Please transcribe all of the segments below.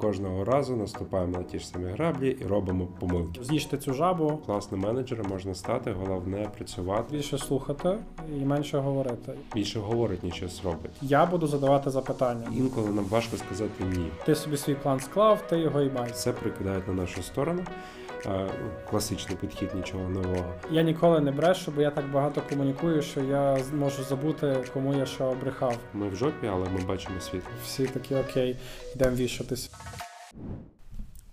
Кожного разу наступаємо на ті ж самі граблі і робимо помилки. З'їжте цю жабу, Класним менеджером можна стати, головне працювати. більше слухати і менше говорити. Більше говорить, ніж щось робить. Я буду задавати запитання. Інколи нам важко сказати ні. Ти собі свій план склав, ти його і май. Це прикидають на нашу сторону. Класичний підхід, нічого нового. Я ніколи не брешу, бо я так багато комунікую, що я можу забути, кому я що брехав. Ми в жопі, але ми бачимо світ. Всі такі окей, йдемо вішатись.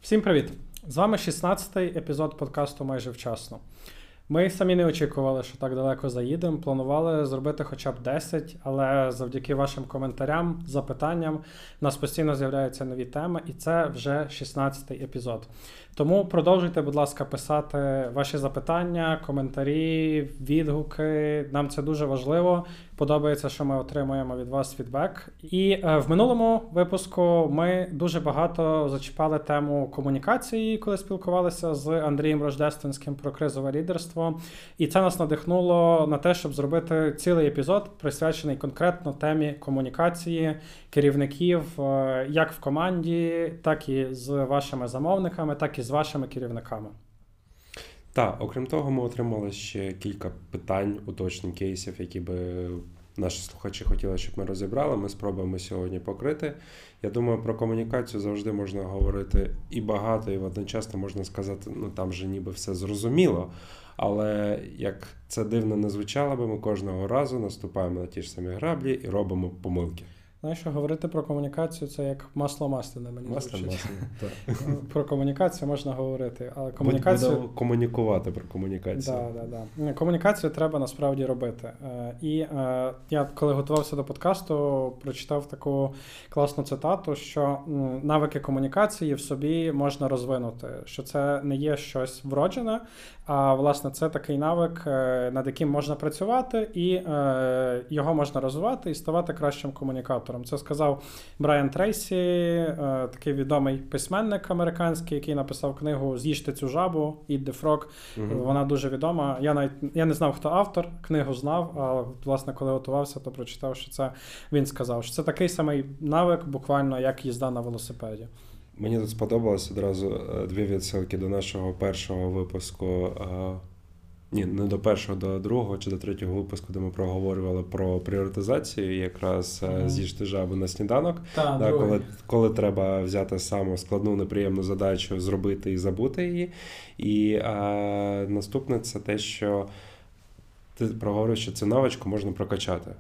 Всім привіт! З вами 16-й епізод подкасту майже вчасно. Ми самі не очікували, що так далеко заїдемо. Планували зробити хоча б 10, але завдяки вашим коментарям, запитанням, у нас постійно з'являються нові теми, і це вже 16-й епізод. Тому продовжуйте, будь ласка, писати ваші запитання, коментарі, відгуки. Нам це дуже важливо. Подобається, що ми отримуємо від вас фідбек. І е, в минулому випуску ми дуже багато зачіпали тему комунікації, коли спілкувалися з Андрієм Рождественським про кризове лідерство. І це нас надихнуло на те, щоб зробити цілий епізод, присвячений конкретно темі комунікації керівників, е, як в команді, так і з вашими замовниками, так і з вашими керівниками. Так, окрім того, ми отримали ще кілька питань, уточнень кейсів, які би наші слухачі хотіли, щоб ми розібрали. Ми спробуємо сьогодні покрити. Я думаю, про комунікацію завжди можна говорити і багато, і одночасно можна сказати, ну там же ніби все зрозуміло. Але як це дивно не звучало би, ми кожного разу наступаємо на ті ж самі граблі і робимо помилки. Знаєш, що говорити про комунікацію це як масло масляне мені Масло, масло. Так. Про комунікацію можна говорити, але комунікацію. Будемо комунікувати про комунікацію. Да, да, да. Комунікацію треба насправді робити. Е, І е, я, коли готувався до подкасту, прочитав таку класну цитату, що навики комунікації в собі можна розвинути, що це не є щось вроджене, а власне це такий навик, е, над яким можна працювати, і його можна розвивати і ставати кращим комунікатором. Це сказав Брайан Трейсі, е, такий відомий письменник американський, який написав книгу З'їжте цю жабу, Eat the Frog. Мгм. Вона дуже відома. Я навіть я не знав, хто автор, книгу знав, а власне, коли готувався, то прочитав, що це він сказав, що це такий самий навик, буквально як їзда на велосипеді. Мені тут сподобалось одразу е, дві відсилки до нашого першого випуску. Е, Ні, не до першого, до другого чи до третього випуску, де ми проговорювали про пріоритизацію, якраз mm-hmm. з'їжджати жабу на сніданок. Та, Да, коли, коли треба взяти саму складну неприємну задачу, зробити і забути її. І е, наступне це те, що ти проговорив, що цю навичку можна прокачати.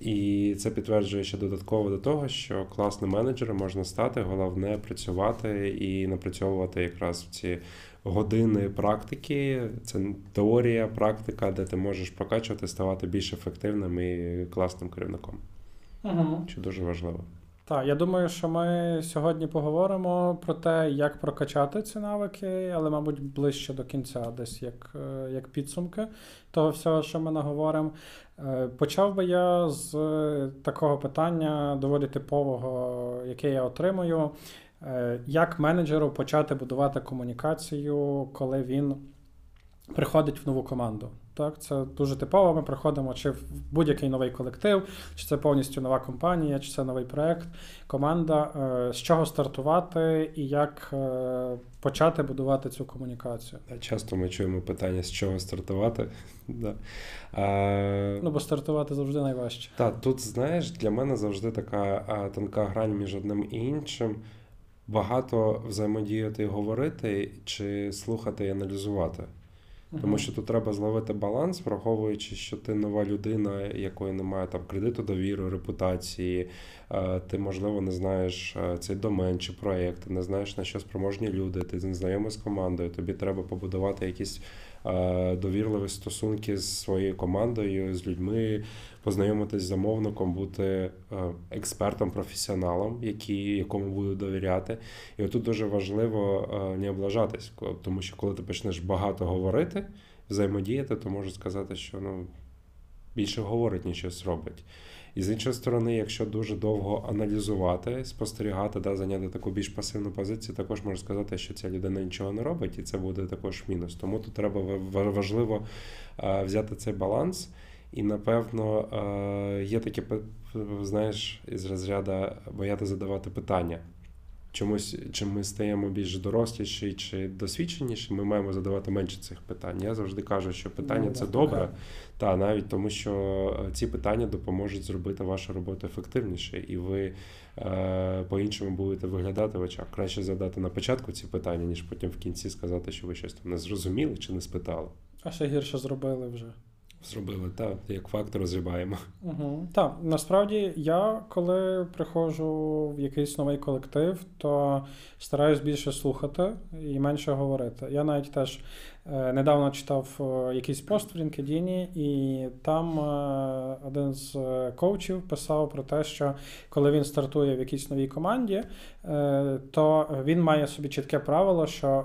І це підтверджує ще додатково до того, що класним менеджером можна стати, головне працювати і напрацьовувати якраз в ці години практики. Це теорія, практика, де ти можеш прокачувати, ставати більш ефективним і класним керівником, Угу. що дуже важливо. Так, я думаю, що ми сьогодні поговоримо про те, як прокачати ці навики, але, мабуть, ближче до кінця, десь як, е, як підсумки того всього, що ми наговоримо. Е, Почав би я з е, такого питання, доволі типового, яке я отримую. Як менеджеру почати будувати комунікацію, коли він приходить в нову команду? Так, це дуже типово. Ми приходимо чи в будь-який новий колектив, чи це повністю нова компанія, чи це новий проект, команда. Е, З чого стартувати і як е, почати будувати цю комунікацію? Часто ми чуємо питання, з чого стартувати. Да. А, Ну, бо стартувати завжди найважче. та, тут, знаєш, для мене завжди така тонка грань між одним і іншим. Багато взаємодіяти і говорити, чи слухати і аналізувати. Тому що тут треба зловити баланс, враховуючи, що ти нова людина, якої немає там кредиту довіри, репутації, е, ти, можливо, не знаєш е, цей домен чи проєкт, не знаєш на що спроможні люди, ти не знайомий з командою, тобі треба побудувати якісь довірливі стосунки з своєю командою, з людьми, познайомитись з замовником, бути е, експертом, професіоналом, який, якому буду довіряти. І отут дуже важливо е, не облажатись, тому що коли ти почнеш багато говорити, взаємодіяти, то можу сказати, що ну, більше говорить, ніж щось робить. І з іншої сторони, якщо дуже довго аналізувати, спостерігати, да, зайняти таку більш пасивну позицію, також можу сказати, що ця людина нічого не робить, і це буде також мінус. Тому тут треба важливо е, взяти цей баланс. І напевно е, є таке, знаєш, із розряду бояти задавати питання. Чомусь, чим ми стаємо більш доросліші чи досвідченіші, ми маємо задавати менше цих питань. Я завжди кажу, що питання Ну, це навпаки. добре, та навіть тому, що е, ці питання допоможуть зробити вашу роботу ефективніше, і ви е, по-іншому будете виглядати в очах. Краще задати на початку ці питання, ніж потім в кінці сказати, що ви щось там не зрозуміли чи не спитали. А ще гірше зробили вже. Зробили так, як факт розрібаємо. Угу. Так, насправді я, коли приходжу в якийсь новий колектив, то стараюсь більше слухати і менше говорити. Я навіть теж е, недавно читав е, якийсь пост в LinkedIn, і там е, один з коучів писав про те, що коли він стартує в якійсь новій команді, то він має собі чітке правило, що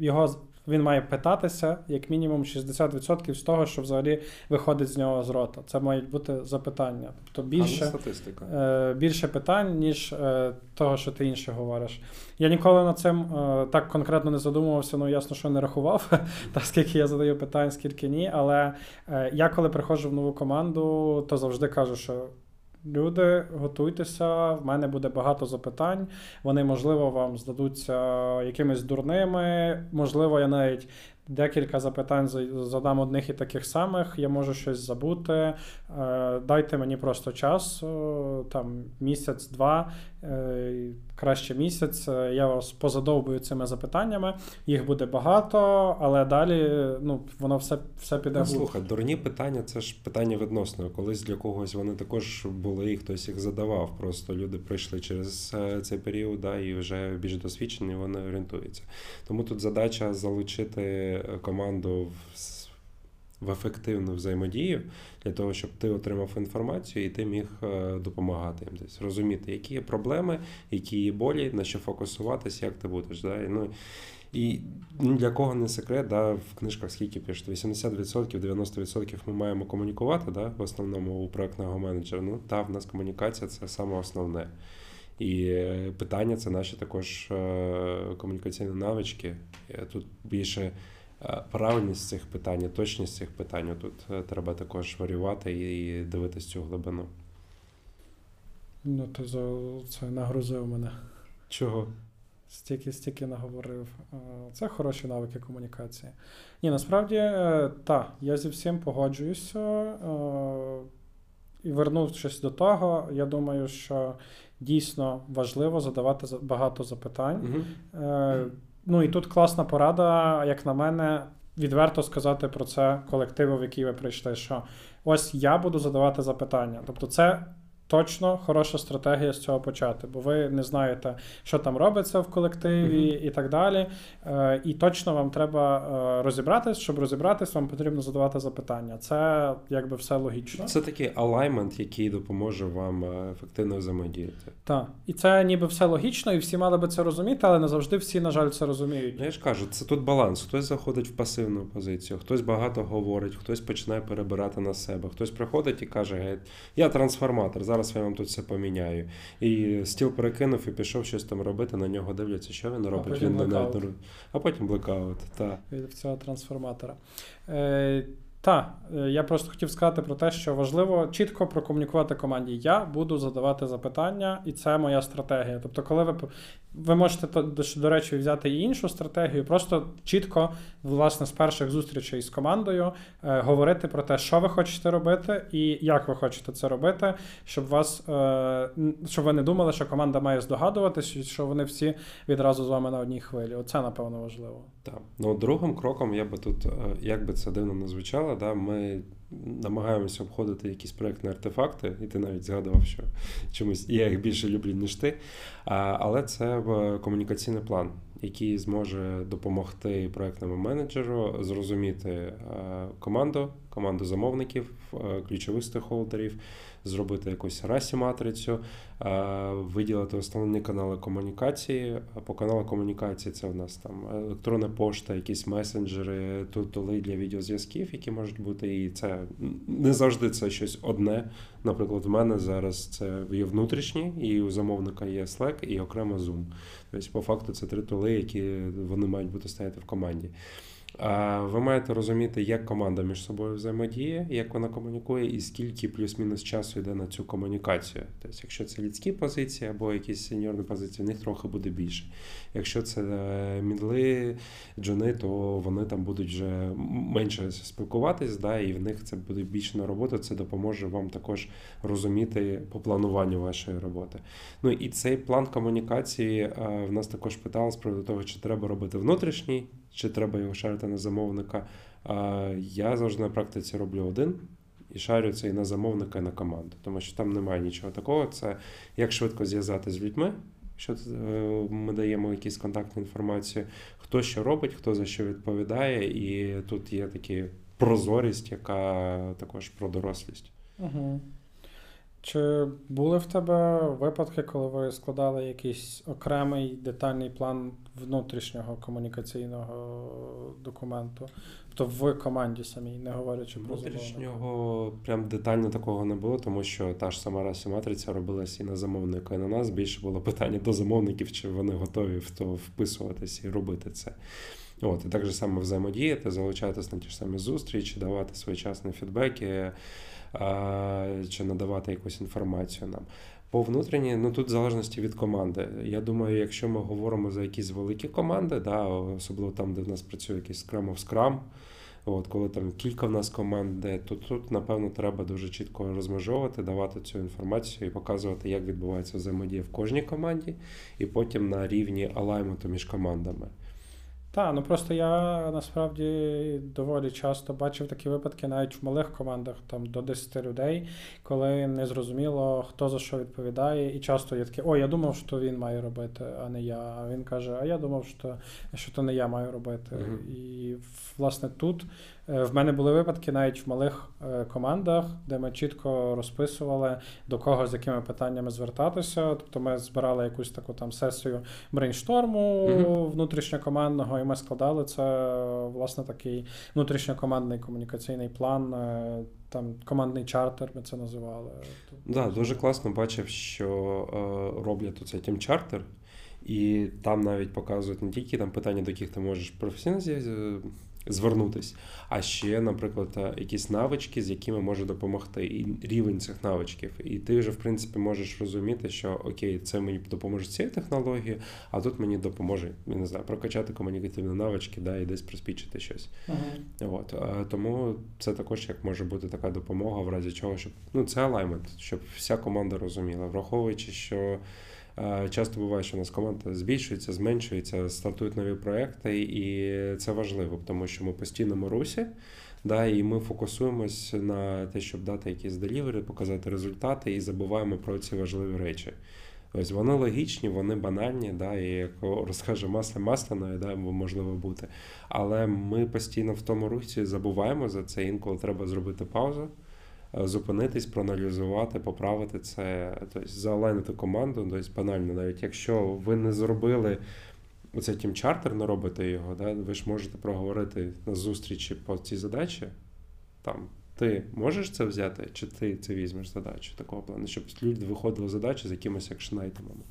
його він має питатися як мінімум 60% з того, що взагалі виходить з нього з рота. Це мають бути запитання. Тобто більше, статистика. е, більше питань, ніж е, того, що ти інше говориш. Я ніколи над цим е, так конкретно не задумувався, ну ясно, що не рахував, так скільки я задаю питань, скільки ні. Але е, я коли приходжу в нову команду, то завжди кажу, що. Люди, готуйтеся, в мене буде багато запитань. Вони, можливо, вам здадуться якимись дурними. Можливо, я навіть декілька запитань задам одних і таких самих. Я можу щось забути. Е, Дайте мені просто час, там місяць-два, краще місяць. Я вас позадовбую цими запитаннями. Їх буде багато, але далі ну, воно все, все піде Ну, слухай, дурні питання це ж питання відносно. Колись для когось вони також були, і хтось їх задавав. Просто люди пройшли через е, цей період, да, і вже більш досвідчені, вони орієнтуються. Тому тут задача залучити е, команду в, в ефективну взаємодію для того, щоб ти отримав інформацію і ти міг е, допомагати їм десь розуміти, які є проблеми, які є болі, на що фокусуватися, як ти будеш. Да? Ну, і для кого не секрет, да, в книжках скільки пишуть, 80%, 90% ми маємо комунікувати, да, в основному у проектного менеджера. Ну, та, в нас комунікація це саме основне. І е, питання це наші також е, комунікаційні навички. Тут більше правильність цих питань, точність цих питань. Тут е, треба також варювати і дивитись цю глибину. Ну, ти за це нагрузив мене. Чого? Стільки, стільки наговорив. Е, Це хороші навики комунікації. Ні, насправді, е, так, я зі всім погоджуюся. е, І вернувшись до того, я думаю, що дійсно важливо задавати багато запитань. Угу. Ну і тут класна порада, як на мене, відверто сказати про це колективу, в який ви прийшли. Що ось я буду задавати запитання. Тобто, це точно хороша стратегія з цього почати, бо ви не знаєте, що там робиться в колективі і так далі. Е, І точно вам треба е, розібратись. Щоб розібратись, вам потрібно задавати запитання. Це якби все логічно. Це такий алаймент, який допоможе вам е, ефективно взаємодіяти. Так. І це ніби все логічно, і всі мали би це розуміти, але не завжди всі, на жаль, це розуміють. Ну, я ж кажу, це тут баланс. Хтось заходить в пасивну позицію, хтось багато говорить, хтось починає перебирати на себе, хтось приходить і каже: я трансформатор, зараз я вам тут все поміняю. І стіл перекинув і пішов щось там робити, на нього дивляться, що він робить. потім він блекаут. навіть А потім блекаут. Та. від цього трансформатора. Е, та, е, я просто хотів сказати про те, що важливо чітко прокомунікувати команді. Я буду задавати запитання, і це моя стратегія. Тобто, коли ви ви можете до речі взяти і іншу стратегію, просто чітко, власне, з перших зустрічей з командою е, говорити про те, що ви хочете робити і як ви хочете це робити, щоб вас е, щоб ви не думали, що команда має здогадуватись, що вони всі відразу з вами на одній хвилі. Оце напевно важливо. Так. Ну, другим кроком я би тут, е, як би це дивно не звучало, да, ми намагаємося обходити якісь проектні артефакти, і ти навіть згадував, що чомусь я їх більше люблю, ніж ти. Але це комунікаційний план, який зможе допомогти проектному менеджеру зрозуміти команду, команду замовників, е, ключових стейкхолдерів, зробити якусь расі матрицю, е, виділити основні канали комунікації. По каналу комунікації це в нас там електронна пошта, якісь месенджери, тули для відеозв'язків, які можуть бути. І це не завжди це щось одне. Наприклад, в мене зараз це є внутрішні, і у замовника є Slack і окремо Zoom. Тобто, по факту, це три тули, які вони мають бути стояти в команді. Ви маєте розуміти, як команда між собою взаємодіє, як вона комунікує, і скільки плюс-мінус часу йде на цю комунікацію. Тобто, якщо це людські позиції або якісь сеньорні позиції, в них трохи буде більше. Якщо це е, мідли, джуни, то вони там будуть вже менше спілкуватись, да, і в них це буде більше на роботу. Це допоможе вам також розуміти по плануванню вашої роботи. Ну і цей план комунікації е, в нас також питали з приводу того, чи треба робити внутрішній чи треба його шарити на замовника. Я завжди на практиці роблю один і шарю це і на замовника, і на команду, тому що там немає нічого такого. Це як швидко зв'язати з людьми. Що е, ми даємо якісь контактну інформацію, хто що робить, хто за що відповідає, і тут є така прозорість, яка також про дорослість. Угу. Чи були в тебе випадки, коли ви складали якийсь окремий детальний план внутрішнього комунікаційного документу? Тобто в команді самій, не говорячи про внутрішнього прям детально такого не було, тому що та ж сама расі матриця робилася і на замовника, і на нас більше було питання до замовників, чи вони готові в то вписуватися і робити це. От, і так же саме взаємодіяти, залучатись на ті ж самі зустрічі, давати своєчасні фідбеки чи надавати якусь інформацію нам. По внутрішній, ну тут в залежності від команди. Я думаю, якщо ми говоримо за якісь великі команди, да, особливо там, де в нас працює якийсь of Scrum, От, коли там кілька в нас команд, то тут, напевно, треба дуже чітко розмежовувати, давати цю інформацію і показувати, як відбувається взаємодія в кожній команді, і потім на рівні алайменту між командами. Так, ну просто я насправді доволі часто бачив такі випадки навіть в малих командах, там до 10 людей, коли не зрозуміло, хто за що відповідає, і часто є таке, о, я думав, що він має робити, а не я. А він каже, а я думав, що що то не я маю робити. Uh-huh. І власне тут в мене були випадки навіть в малих е, командах, де ми чітко розписували до кого з якими питаннями звертатися. Тобто ми збирали якусь таку там сесію брейншторму mm-hmm. внутрішньокомандного, і ми складали це власне такий внутрішньокомандний комунікаційний план. Е, там командний чартер, ми це називали. Так, да, дуже класно бачив, що е, роблять оцей тім-чартер, і там навіть показують не тільки там питання, до яких ти можеш професійно звернутись, а ще, наприклад, якісь навички, з якими може допомогти, і рівень цих навичків. І ти вже, в принципі, можеш розуміти, що окей, це мені допоможе цією технологією, а тут мені допоможе я не знаю, прокачати комунікативні навички, да, і десь приспічити щось. Uh-huh. От тому це також як може бути така допомога, в разі чого, щоб ну це алаймент, щоб вся команда розуміла, враховуючи, що. Часто буває, що у нас команда збільшується, зменшується, стартують нові проекти, і це важливо, тому що ми постійному русі, да, і ми фокусуємось на те, щоб дати якісь делівери, показати результати, і забуваємо про ці важливі речі. Ось вони логічні, вони банальні, да, і як розкаже масло масляною, да, можливо бути. Але ми постійно в тому русі забуваємо за це. Інколи треба зробити паузу. Е, зупинитись, проаналізувати, поправити це, тобто заалайнити команду, тобто банально, навіть якщо ви не зробили оцей тім-чартер, не робите його, да, ви ж можете проговорити на зустрічі по цій задачі. Там ти можеш це взяти, чи ти це візьмеш задачу такого плану, щоб люди виходили задачі з якимось екшнайтемами.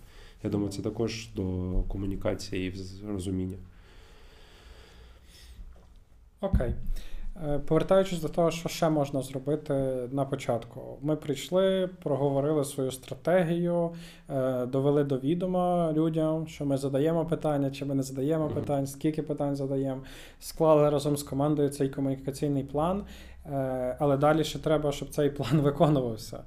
Я думаю, це також до комунікації і розуміння. Окей. Е, повертаючись до того, що ще можна зробити на початку, ми прийшли, проговорили свою стратегію, е, довели до відома людям, що ми задаємо питання, чи ми не задаємо питань, скільки питань задаємо, склали разом з командою цей комунікаційний план, е, але далі ще треба, щоб цей план виконувався.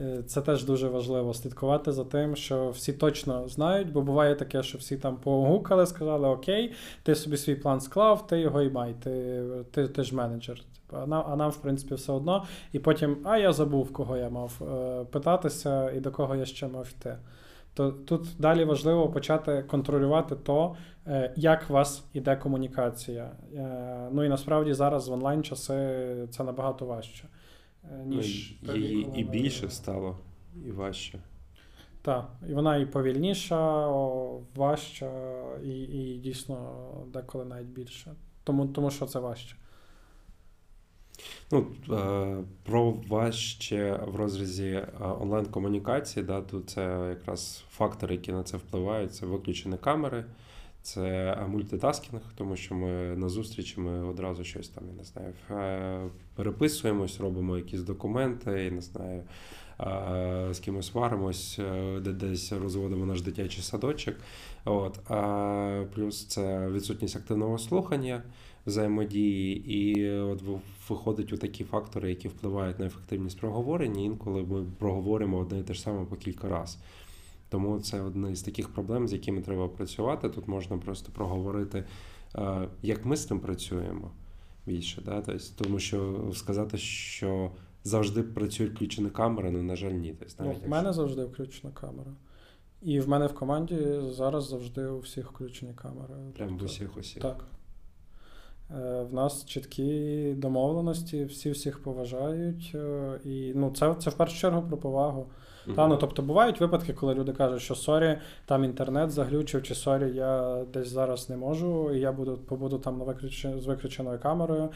Е, це теж дуже важливо слідкувати за тим, що всі точно знають, бо буває таке, що всі там погукали, сказали: Окей, ти собі свій план склав, ти його і май, ти ти, ти ж менеджер. А нам, а нам, в принципі, все одно. І потім, а я забув, кого я мав е, питатися і до кого я ще мав йти. То тут далі важливо почати контролювати то, е, як у вас іде комунікація. Ну і насправді зараз в онлайн часи це набагато важче. Е, ніж ну, її і більше стало, і важче. Так, і вона і повільніша, важча, і і дійсно деколи навіть більше. Тому тому що це важче. Ну, е, Про важче в розрізі е, онлайн-комунікації, да, тут це якраз фактори, які на це впливають, це виключені камери. Це мультитаскінг, тому що ми на зустрічі ми одразу щось там, я не знаю, е, переписуємось, робимо якісь документи, я не знаю, з кимось сваримось, е, де десь розводимо наш дитячий садочок. От. А Плюс це відсутність активного слухання, взаємодії, і от виходить у такі фактори, які впливають на ефективність проговорення. Інколи ми проговоримо одне і те ж саме по кілька разів. Тому це одна з таких проблем, з якими треба працювати. Тут можна просто проговорити, е, як ми з тим працюємо більше. Да? Тобто, тому що сказати, що завжди працюють включені камери, ну, на жаль, ні. Тобто, навіть ну, В мене завжди включена камера. І в мене в команді зараз завжди у всіх включені камери. Прямо в тобто усіх усіх. Так. Е, в нас чіткі домовленості, всі всіх поважають. Е, і ну, це це в першу чергу про повагу. Mm-hmm. Та, ну, Тобто бувають випадки, коли люди кажуть, що sorry, там інтернет заглючив, чи sorry, я десь зараз не можу, і я буду побуду там на виключ... з виключеною камерою.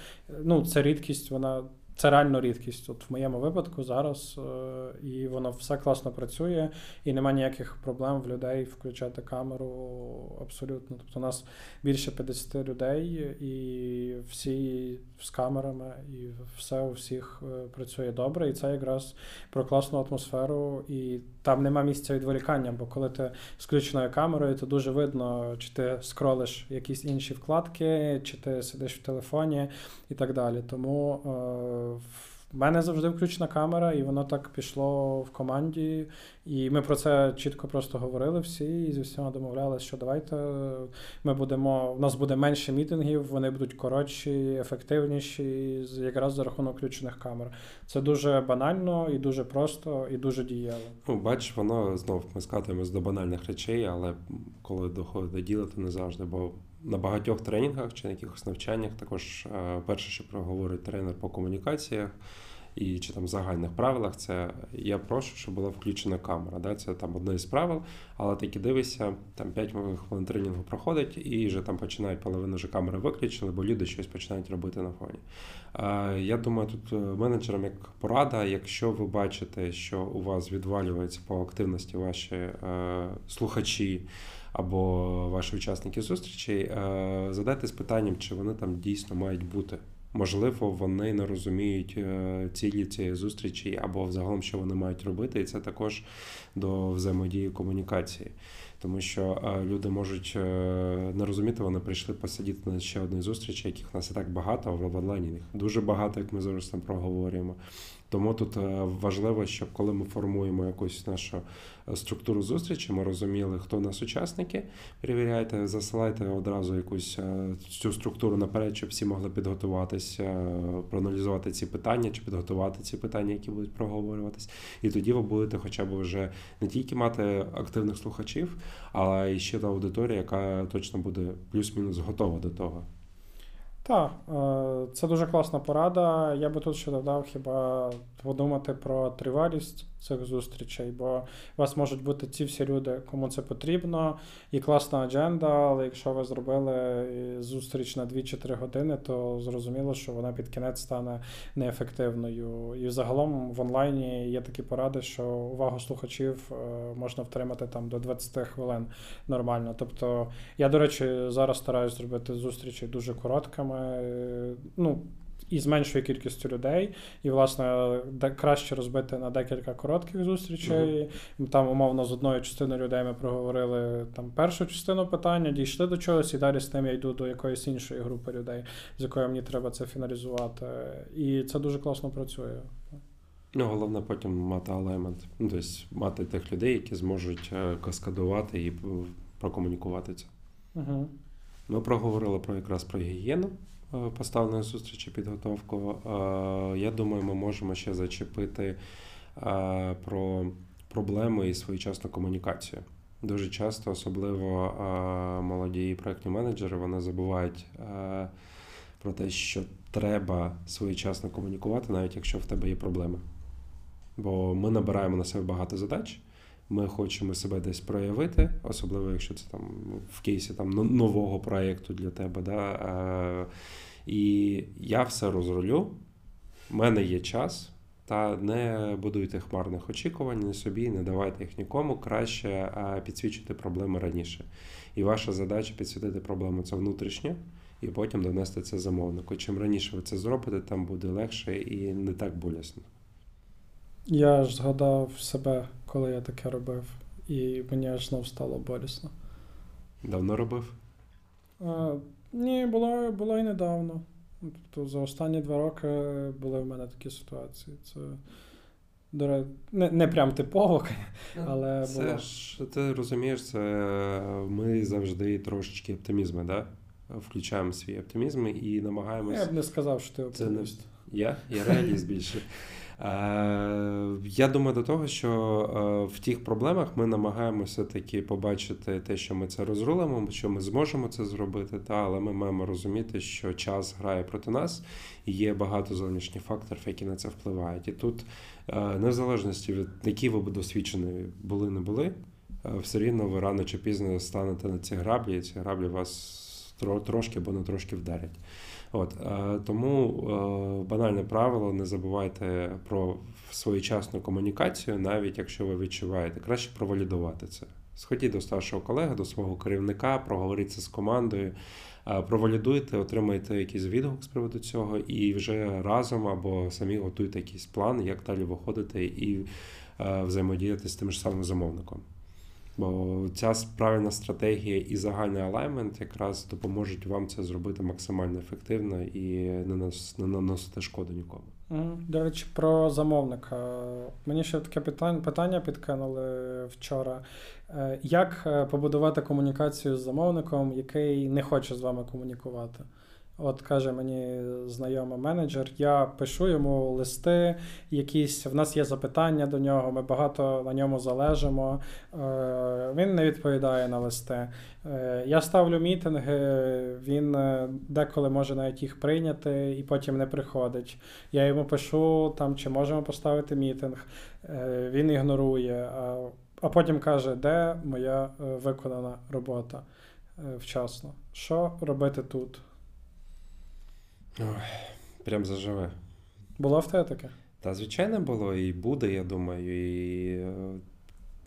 Ну, Це рідкість, вона це реально рідкість. От в моєму випадку зараз е, і воно все класно працює, і немає ніяких проблем в людей включати камеру абсолютно. Тобто у нас більше 50 людей, і всі з камерами, і все у всіх е, працює добре. І це якраз про класну атмосферу. І там нема місця відволікання, бо коли ти з включеною камерою, то дуже видно, чи ти скролиш якісь інші вкладки, чи ти сидиш в телефоні і так далі. Тому. Е, мене завжди включена камера, і воно так пішло в команді. І ми про це чітко просто говорили всі, і зі всіма домовлялися, що давайте ми будемо. У нас буде менше мітингів, вони будуть коротші, ефективніші, якраз за рахунок включених камер. Це дуже банально і дуже просто, і дуже дієво. Ну, бачиш, воно знов ми скатуємось до банальних речей, але коли доходить до діла, то не завжди. бо на багатьох тренінгах чи на якихось навчаннях також е, перше, що проговорить тренер по комунікаціях і чи там загальних правилах, це я прошу, щоб була включена камера. Да? Це там одне із правил, але таки дивишся, там 5 хвилин тренінгу проходить, і вже там починають половину вже камери виключили, бо люди щось починають робити на фоні. Я думаю, тут е, менеджерам як порада, якщо ви бачите, що у вас відвалюється по активності ваші е, слухачі або ваші учасники зустрічей, е, задайте з питанням, чи вони там дійсно мають бути. Можливо, вони не розуміють е, цілі цієї зустрічі або взагалом, що вони мають робити, і це також до взаємодії комунікації. Тому що е, люди можуть не розуміти, вони прийшли посидіти на ще одній зустрічі, яких у нас і так багато, а в онлайні їх дуже багато, як ми зараз там проговорюємо. Тому тут е, важливо, щоб коли ми формуємо якусь нашу е, структуру зустрічі, ми розуміли, хто у нас учасники. Перевіряйте, засилайте одразу якусь е, цю структуру наперед, щоб всі могли підготуватися, проаналізувати ці питання чи підготувати ці питання, які будуть проговорюватись. І тоді ви будете, хоча б вже не тільки мати активних слухачів, але і ще та аудиторія, яка точно буде плюс-мінус готова до того. Так, е, це дуже класна порада. Я би тут ще додав хіба подумати про тривалість цих зустрічей, бо у вас можуть бути ці всі люди, кому це потрібно, і класна адженда, але якщо ви зробили зустріч на 2 чи 3 години, то зрозуміло, що вона під кінець стане неефективною. І загалом в онлайні є такі поради, що увагу слухачів е, можна втримати там до 20 хвилин нормально. Тобто, я, до речі, зараз стараюсь зробити зустрічі дуже короткими. Е, ну, і з меншою кількістю людей, і, власне, краще розбити на декілька коротких зустрічей. Mm-hmm. Там, умовно, з одною частиною людей ми проговорили там першу частину питання, дійшли до чогось, і далі з тим я йду до якоїсь іншої групи людей, з якою мені треба це фіналізувати. І це дуже класно працює. Ну, головне потім мати алемент, ну, тобто мати тих людей, які зможуть е, каскадувати і прокомунікувати це. Угу. Ми проговорили про якраз про гігієну. Е, поставленої зустрічі підготовку. Е, я думаю, ми можемо ще зачепити е, про проблеми і своєчасну комунікацію. Дуже часто, особливо молоді проектні менеджери, вони забувають про те, що треба своєчасно комунікувати, навіть якщо в тебе є проблеми. Бо ми набираємо на себе багато задач. Ми хочемо себе десь проявити, особливо якщо це там в кейсі там нового проєкту для тебе. Да? І я все розрулю, в мене є час, Та не будуйте хмарних очікувань не собі, не давайте їх нікому. Краще підсвічити проблеми раніше. І ваша задача підсвітити проблему це внутрішнє, і потім донести це замовнику. Чим раніше ви це зробите, там буде легше і не так болісно. Я ж згадав себе, коли я таке робив, і мені аж знов стало болісно. Давно робив? А, Ні, було було і недавно. Тобто за останні два роки були в мене такі ситуації. Це не не прям типово, ну, але це було. ж ти розумієш, це ми завжди трошечки оптимізми, да? включаємо свій оптимізм і намагаємося. Я б не сказав, що ти оптиміст. Це не... Я? Я реаліст більше. Е, я думаю до того, що е, в тих проблемах ми намагаємося таки побачити те, що ми це розрулимо, що ми зможемо це зробити, та але ми маємо розуміти, що час грає проти нас, і є багато зовнішніх факторів, які на це впливають. І тут, е, незалежності від які ви досвідчені були, не були, все рівно ви рано чи пізно станете на ці граблі, і ці граблі вас трошки або не трошки вдарять. От е, Тому е, банальне правило: не забувайте про своєчасну комунікацію, навіть якщо ви відчуваєте, краще провалідувати це. Сходіть до старшого колеги, до свого керівника, проговоріться з командою, е, провалідуйте, отримайте якийсь відгук з приводу цього, і вже разом або самі готуйте якийсь план, як далі виходити і взаємодіяти з тим ж самим замовником. Бо ця правильна стратегія і загальний алаймент якраз допоможуть вам це зробити максимально ефективно і не нас не наносити шкоду нікому. До речі, про замовника. Мені ще таке питання підкинули вчора. Е, як е, побудувати комунікацію з замовником, який не хоче з вами комунікувати? От каже мені знайомий менеджер, я пишу йому листи, якісь в нас є запитання до нього, ми багато на ньому залежимо. Е, він не відповідає на листи. Е, я ставлю мітинги, він е, деколи може навіть їх прийняти і потім не приходить. Я йому пишу, там, чи можемо поставити мітинг. Він ігнорує, а потім каже, де моя виконана робота вчасно. Що робити тут? Ой, Прям заживе. Було в тебе таке? Та, звичайно, було і буде, я думаю. І е,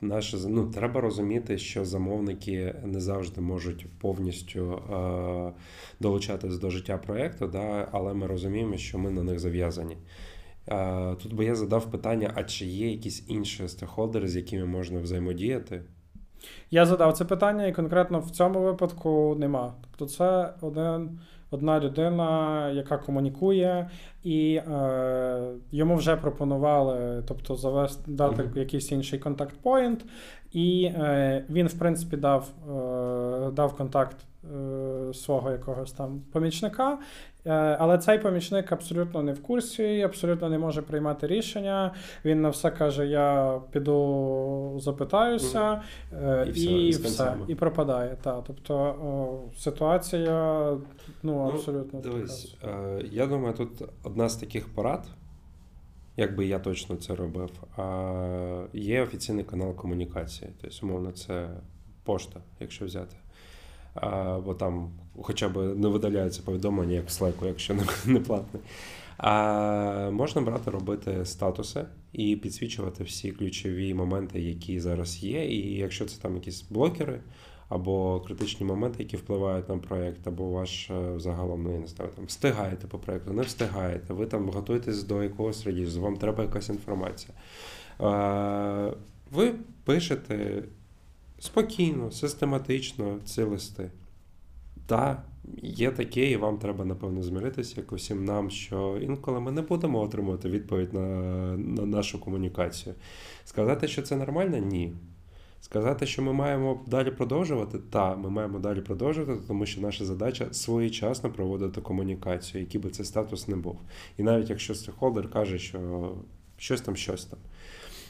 наше, ну, Треба розуміти, що замовники не завжди можуть повністю е, долучатись до життя проєкту, да, але ми розуміємо, що ми на них зав'язані. Е, тут би я задав питання: а чи є якісь інші стейкхолдери, з якими можна взаємодіяти? Я задав це питання, і конкретно в цьому випадку нема. Тобто, це один одна людина, яка комунікує, і е, йому вже пропонували, тобто завести дати mm-hmm. якийсь інший контакт-поінт, і е, він, в принципі, дав, е, дав контакт. Е, свого якогось там помічника, е, але цей помічник абсолютно не в курсі, абсолютно не може приймати рішення. Він на все каже: Я піду запитаюся, mm. і, і все, все, і пропадає. Та. Тобто о, ситуація ну, ну абсолютно. Ну, дивись, така. Я думаю, тут одна з таких порад. Якби я точно це робив, є офіційний канал комунікації. Тобто, умовно, це пошта, якщо взяти бо там хоча б не видаляються повідомлення, як в Slack, якщо не платний. А можна брати, робити статуси і підсвічувати всі ключові моменти, які зараз є. І якщо це там якісь блокери або критичні моменти, які впливають на проєкт, або ваш е, загалом, ну я не знаю, там встигаєте по проєкту, не встигаєте, ви там готуєтесь до якогось релізу, вам треба якась інформація. Ви пишете спокійно, систематично ці листи. Та, є таке, і вам треба, напевно, змиритися, як усім нам, що інколи ми не будемо отримувати відповідь на, на нашу комунікацію. Сказати, що це нормально? Ні. Сказати, що ми маємо далі продовжувати, так, ми маємо далі продовжувати, тому що наша задача своєчасно проводити комунікацію, який би цей статус не був. І навіть якщо стейкхолдер каже, що щось там, щось там.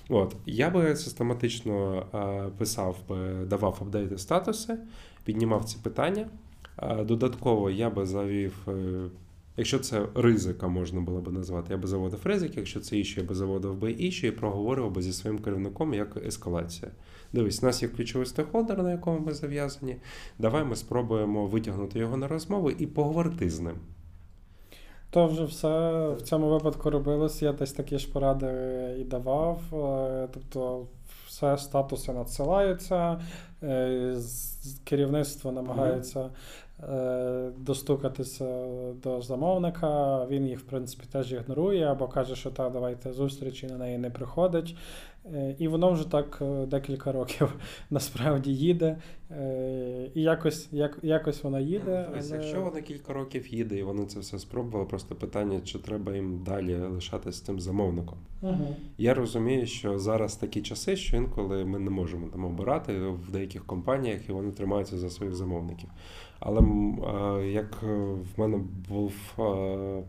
От я би систематично е, писав, би, давав апдейти статуси, піднімав ці питання. Е, додатково я би завів, е, якщо це ризика можна було би назвати, я би заводив ризик, якщо це іще, я би заводив би іще і проговорював би зі своїм керівником як ескалація. Дивись, у нас є ключовий стейкхолдер, на якому ми зав'язані. Давай ми спробуємо витягнути його на розмову і поговорити з ним. То вже все в цьому випадку робилось. Я десь такі ж поради і давав. Е, тобто, все статуси надсилаються, е, керівництво намагається Е, достукатися до замовника. Він їх, в принципі, теж ігнорує або каже, що так, давайте зустрічі на неї не приходить. Е, і воно вже так е, декілька років насправді їде. І якось як, якось вона їде. Тобто, але... Якщо вона кілька років їде і вони це все спробували, просто питання, чи треба їм далі лишатися тим замовником. Угу. Я розумію, що зараз такі часи, що інколи ми не можемо там обирати в деяких компаніях і вони тримаються за своїх замовників. Але як е, в мене був. Е,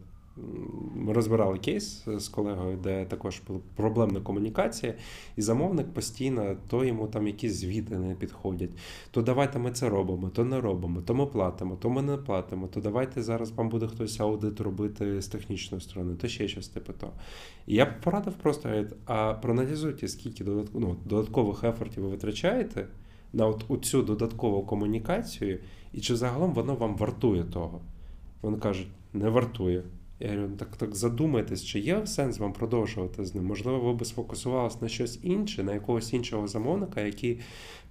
ми розбирали кейс з колегою, де також була проблемна комунікація, і замовник постійно, то йому там якісь звіти не підходять. То давайте ми це робимо, то не робимо, то ми платимо, то ми не платимо, то давайте зараз вам буде хтось аудит робити з технічної сторони, то ще щось типу того. І я порадив просто, а проаналізуйте, скільки ну, додаткових ефортів ви витрачаєте на от цю додаткову комунікацію. І чи загалом воно вам вартує того? Вони кажуть, не вартує. Я говорю, «Ну, так так задумайтесь, чи є сенс вам продовжувати з ним? Можливо, ви би сфокусувалися на щось інше, на якогось іншого замовника, який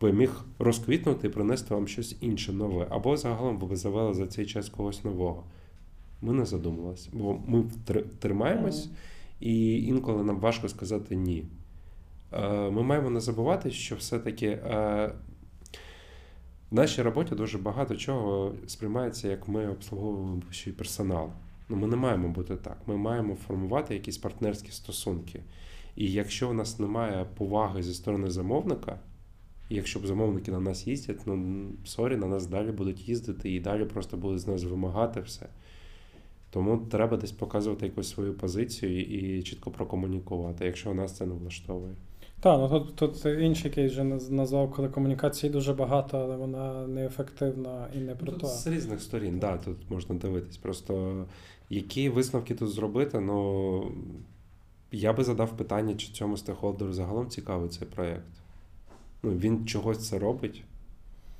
би міг розквітнути і принести вам щось інше нове. Або загалом ви б завели за цей час когось нового. Ми не задумувалися, бо ми тримаємось, і інколи нам важко сказати ні. Е, ми маємо не забувати, що все-таки е, в нашій роботі дуже багато чого сприймається, як ми обслуговуємо ще персонал. Ну, Ми не маємо бути так. Ми маємо формувати якісь партнерські стосунки. І якщо в нас немає поваги зі сторони замовника, і якщо б замовники на нас їздять, ну sorry, на нас далі будуть їздити і далі просто будуть з нас вимагати все. Тому треба десь показувати якусь свою позицію і чітко прокомунікувати, якщо нас це не влаштовує. Так, ну тут тут інший кейс вже назвав, коли комунікації дуже багато, але вона неефективна і не про тут то. З різних сторін, так, да, тут можна дивитись. Просто які висновки тут зробити, ну я би задав питання, чи цьому стейкхолдеру загалом цікавий цей проєкт. Ну, Він чогось це робить,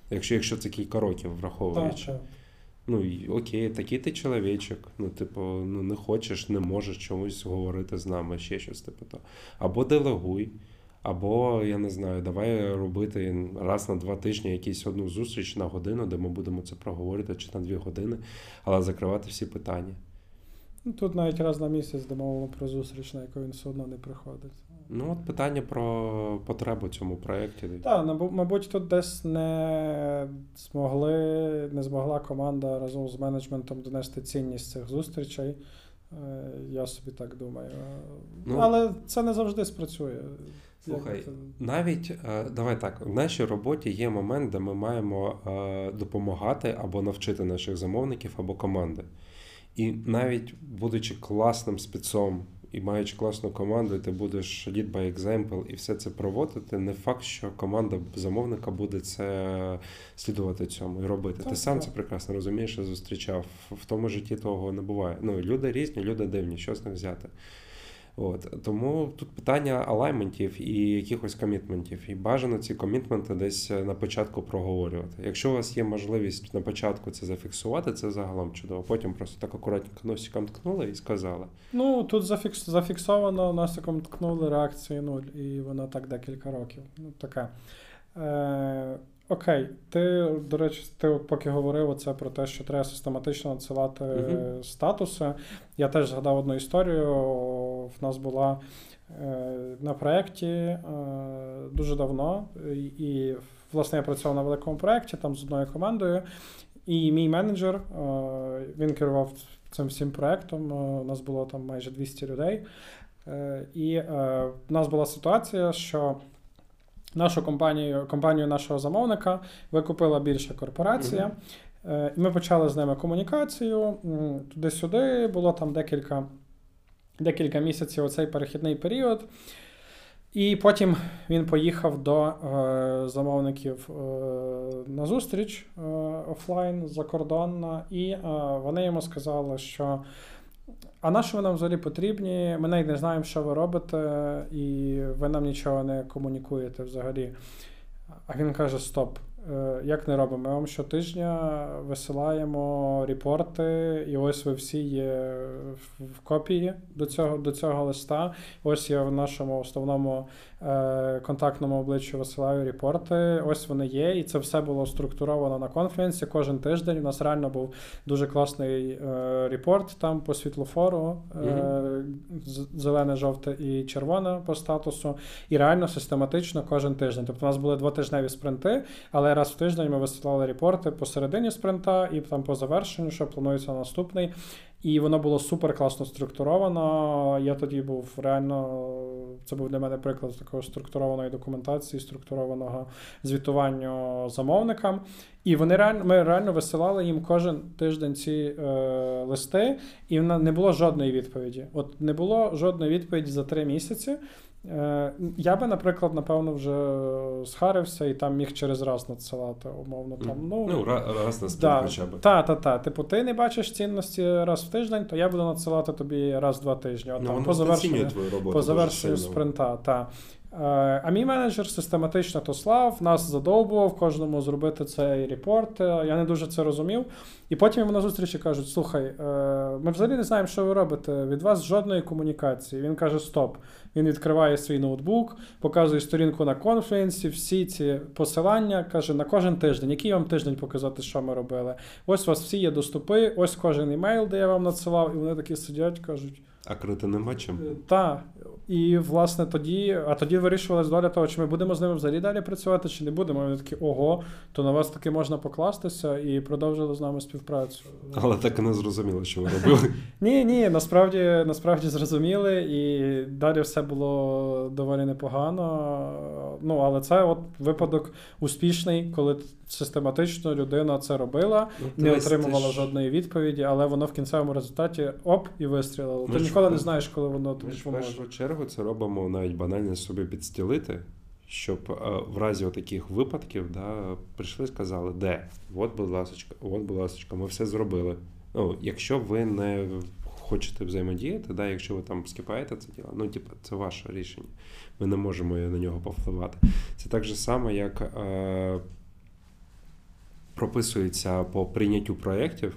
якщо якщо це кілька років враховуючи. Так, Ну, окей, такий ти чоловічок. Ну, типу, ну не хочеш, не можеш чомусь говорити з нами, ще щось типу то. Або делегуй. Або, я не знаю, давай робити раз на два тижні якусь одну зустріч на годину, де ми будемо це проговорити, чи на дві години, але закривати всі питання. Ну, Тут навіть раз на місяць домовили про зустріч, на яку він все одно не приходить. Ну, от питання про потребу цьому проєкті. Так, мабуть, тут десь не змогли, не змогла команда разом з менеджментом донести цінність цих зустрічей. Е, я собі так думаю. Ну, Але це не завжди спрацює. Слухай, навіть е, давай так, в нашій роботі є момент, де ми маємо е, допомагати або навчити наших замовників або команди. І навіть будучи класним спецом і маючи класну команду, ти будеш lead by example і все це проводити, не факт, що команда замовника буде це слідувати цьому і робити. Так, ти сам так. це прекрасно розумієш і зустрічав. В тому житті того не буває. Ну, люди різні, люди дивні, що з них взяти. От Тому тут питання алайментів і якихось комітментів. І бажано ці комітменти десь на початку проговорювати. Якщо у вас є можливість на початку це зафіксувати, це загалом чудово. Потім просто так акуратненько носиком ткнули і сказали. Ну тут зафікс... зафіксовано, носиком ткнули реакції нуль, і вона так декілька років. Ну таке. Е, Окей, ти, до речі, ти поки говорив оце про те, що треба систематично надсилати uh статуси. Я теж згадав одну історію. В нас була е, на проєкті е, дуже давно, і, власне, я працював на великому проєкті там з одною командою. І мій менеджер е, він керував цим всім проєктом. У нас було там майже 200 людей. І в нас була ситуація, що нашу компанію, компанію нашого замовника викупила більша корпорація. Mm-hmm. І ми почали з ними комунікацію. Туди-сюди було там декілька декілька місяців оцей перехідний період. І потім він поїхав до е, замовників е, на зустріч е, офлайн закордонна, і е, вони йому сказали, що а на що ви нам взагалі потрібні? Ми навіть не знаємо, що ви робите, і ви нам нічого не комунікуєте взагалі. А він каже: Стоп, Як не робимо? Ми вам щотижня висилаємо репорти, і ось ви всі є в- копії до цього, до цього листа. Ось я в нашому основному е, контактному обличчю висилаю репорти. Ось вони є, і це все було структуровано на конференції кожен тиждень. У нас реально був дуже класний е, репорт там по світлофору, е, зелене, жовте і червоне по статусу. І реально систематично кожен тиждень. Тобто у нас були двотижневі спринти, але раз в тиждень ми висилали репорти посередині спринта і там по завершенню, що планується наступний. І воно було супер класно структуровано. Я тоді був реально, це був для мене приклад такої структурованої документації, структурованого звітування замовникам. І вони реально ми реально висилали їм кожен тиждень ці е, листи, і не було жодної відповіді. От не було жодної відповіді за три місяці. Е, я би, наприклад, напевно, вже схарився і там міг через раз надсилати, умовно там. Ну, Ну, раз на спів Да, хоча б. та, та, та. Типу, ти не бачиш цінності раз в тиждень, то я буду надсилати тобі раз в два тижні. От, Ну, там, по завершенню, по завершенню спринта. Та. Е, А мій менеджер систематично то слав, нас задовбував кожному зробити цей репорт. Е, Я не дуже це розумів. І потім йому на зустрічі кажуть: слухай, ми взагалі не знаємо, що ви робите. Від вас жодної комунікації. Він каже: Стоп. Він відкриває свій ноутбук, показує сторінку на конференці, всі ці посилання, каже, на кожен тиждень. Який вам тиждень показати, що ми робили? Ось у вас всі є доступи, ось кожен імейл, де я вам надсилав, і вони такі сидять, кажуть. А крити нема чим. Так. І власне тоді, а тоді вирішувалась доля того, чи ми будемо з ними взагалі далі працювати, чи не будемо. І Вони такі, ого, то на вас таки можна покластися і продовжили з нами співпрацю. Але так і не зрозуміло, що ви робили. Ні, ні, насправді насправді зрозуміли, і далі все було доволі непогано. Ну, але це от випадок успішний, коли систематично людина це робила, Ну, не отримувала ж- жодної відповіді, але воно в кінцевому результаті оп і вистрілило. Ми Ти ж- ніколи не знаєш, коли воно тобі Ми поможе. Чергу це робимо навіть банально собі підстілити, щоб е, в разі таких випадків да, прийшли і сказали, де? От, будь ласка, от, будь ласка, ми все зробили. Ну, якщо ви не хочете взаємодіяти, да, якщо ви там скипаєте це діло, ну, типу, це ваше рішення. Ми не можемо на нього повпливати. Це так же само, як е, прописується по прийняттю проєктів.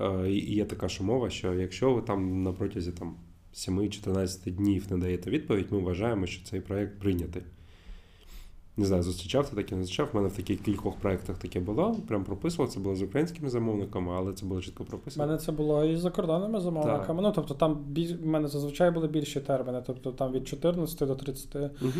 Е, є така ж умова, що якщо ви там на протязі там 7-14 днів не даєте відповідь, ми вважаємо, що цей проєкт прийнятий. Не знаю, зустрічав ти таке, не зустрічав. У мене в таких кількох проєктах таке було. Прям прописував. Це було з українськими замовниками, але це було чітко прописано. У мене це було і з закордонними замовниками. Ну, тобто там біль... в мене зазвичай були більші терміни, тобто там від 14 до 30 Угу.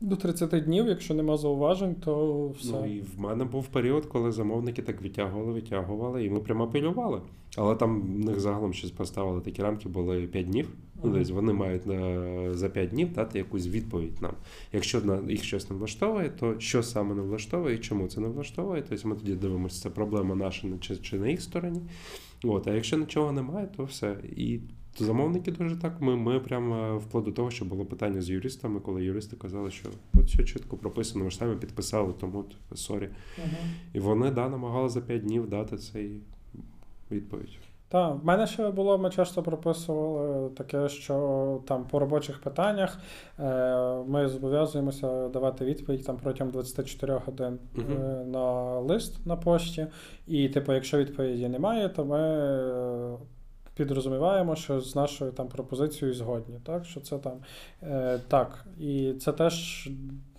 До 30 днів, якщо нема зауважень, то все. Ну і в мене був період, коли замовники так відтягували, відтягували, і ми прямо апелювали. Але там в них загалом щось поставили такі рамки, були 5 днів. Ну, десь вони мають е, за 5 днів дати якусь відповідь нам. Якщо на їх щось не влаштовує, то що саме не влаштовує і чому це не влаштовує? Тобто ми тоді дивимося, це проблема наша чи, чи на їх стороні. От, а якщо нічого немає, то все. І замовники дуже так. Ми, ми прямо вплоть до того, що було питання з юристами, коли юристи казали, що от все чітко прописано, ми ж самі підписали, тому sorry. Мгм. І вони да, намагалися за 5 днів дати цей відповідь. Так, в мене ще було, ми часто прописували таке, що там по робочих питаннях е, ми зобов'язуємося давати відповідь там протягом 24 годин е, на лист на пошті. І, типу, якщо відповіді немає, то ми підрозуміваємо, що з нашою там пропозицією згодні. Так, що це там е, так. І це теж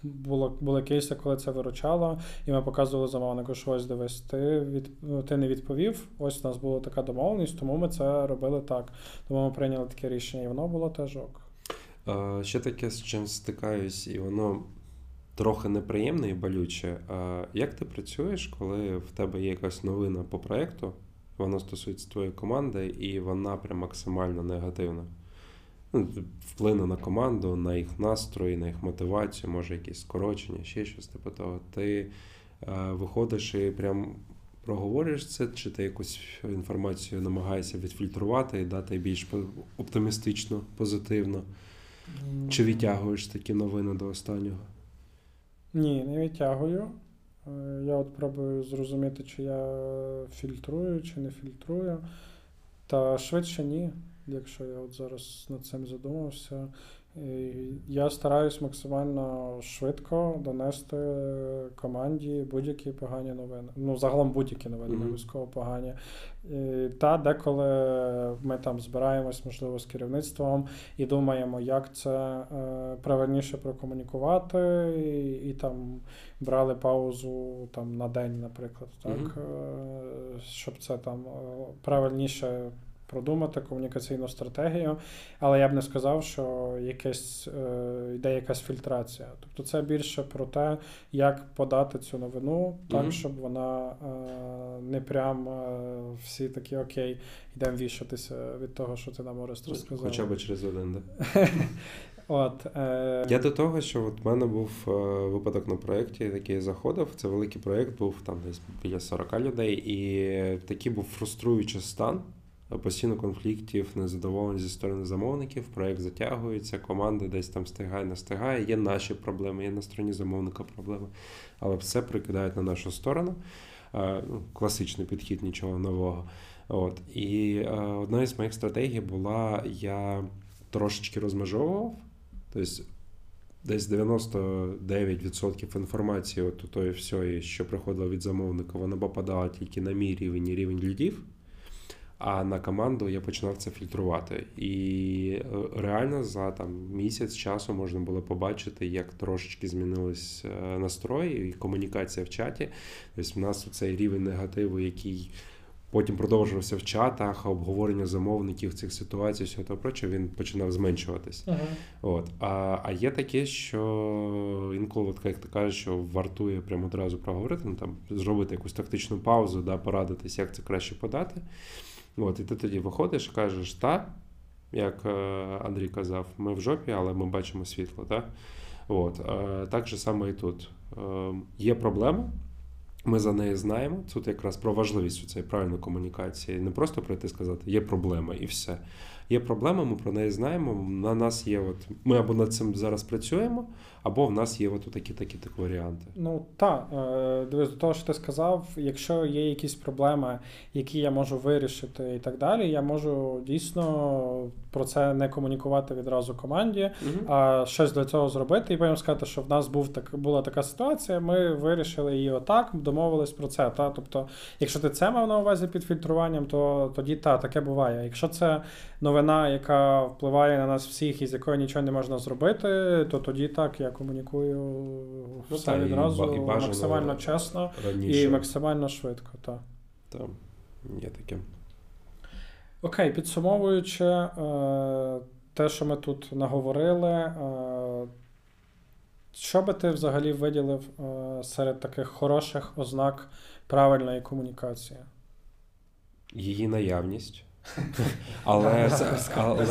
було, були кейси, коли це виручало, і ми показували замовнику, що ось дивись, ти від ну, ти не відповів. Ось у нас була така домовленість, тому ми це робили так. Тому ми прийняли таке рішення, і воно було теж ок. А, ще таке, з чим стикаюсь, і воно трохи неприємне і болюче. А, як ти працюєш, коли в тебе є якась новина по проєкту, вона стосується твоєї команди, і вона прям максимально негативна? Ну, вплине на команду, на їх настрої, на їх мотивацію, може якісь скорочення, ще щось типу того. Ти е, виходиш і прям проговорюєш це, чи ти якусь інформацію намагаєшся відфільтрувати і дати більш оптимістично, позитивно, чи відтягуєш такі новини до останнього? Ні, не відтягую. Е, Я от пробую зрозуміти, чи я фільтрую, чи не фільтрую. Та швидше ні, якщо я от зараз над цим задумався. І Я стараюсь максимально швидко донести команді будь-які погані новини. Ну, загалом будь-які новини, не обов'язково погані. І, Та деколи ми там збираємось, можливо, з керівництвом і думаємо, як це е, правильніше прокомунікувати, і, і там брали паузу там на день, наприклад, так, е, щоб це там е, правильніше продумати комунікаційну стратегію, але я б не сказав, що якесь е, йде якась фільтрація. Тобто це більше про те, як подати цю новину, так, Мгм. щоб вона е, не прям е, всі такі окей, йдемо вішатися від того, що ти нам Орест розказав. Хоча б через один, да. От, е, Я до того, що от в мене був е, випадок на проєкті, який я заходив. Це великий проєкт, був там десь біля 40 людей, і такий був фруструючий стан. Постійно конфліктів, незадоволення зі сторони замовників, проєкт затягується, команда десь там стигає, не стигає. Є наші проблеми, є на стороні замовника проблеми. Але все прикидають на нашу сторону. Е, ну, Класичний підхід, нічого нового. От. І е, одна із моїх стратегій була: я трошечки розмежовував. Тобто десь 99% інформації от тої всієї, що приходило від замовника, вона попадала тільки на мій рівень і рівень лідів. А на команду я починав це фільтрувати. І е, реально за там місяць часу можна було побачити, як трошечки змінились е, настрої і комунікація в чаті. Тобто, в нас цей рівень негативу, який потім продовжувався в чатах, обговорення замовників цих ситуацій, всього того прочого, він починав зменшуватись. Мгм. От. А, а є таке, що інколи, як ти кажеш, що вартує прямо одразу проговорити, ну, там, зробити якусь тактичну паузу, да, порадитись, як це краще подати. От, і ти тоді виходиш і кажеш, та, як е, Андрій казав, ми в жопі, але ми бачимо світло. Да? От, е, так же само і тут. Е, є проблема, ми за неї знаємо. Тут якраз про важливість цієї правильної комунікації. Не просто прийти і сказати, є проблема і все. Є проблема, ми про неї знаємо. На нас є, от ми або над цим зараз працюємо, або в нас є от такі такі так варіанти. Ну так, е, дивись, до того, що ти сказав, якщо є якісь проблеми, які я можу вирішити і так далі, я можу дійсно про це не комунікувати відразу команді, а щось для цього зробити, і потім сказати, що в нас був так, була така ситуація, ми вирішили її отак, домовились про це. Та? Тобто, якщо ти це мав на увазі під фільтруванням, то тоді та, таке буває. Якщо це новина, яка впливає на нас всіх і з якою нічого не можна зробити, то тоді так я комунікую Ну, все та, і відразу і бажано максимально чесно Раніше і максимально швидко. Так. там є таке. Окей, підсумовуючи е, те, що ми тут наговорили, е, що би ти взагалі виділив е, серед таких хороших ознак правильної комунікації? Її наявність. Але, це, але,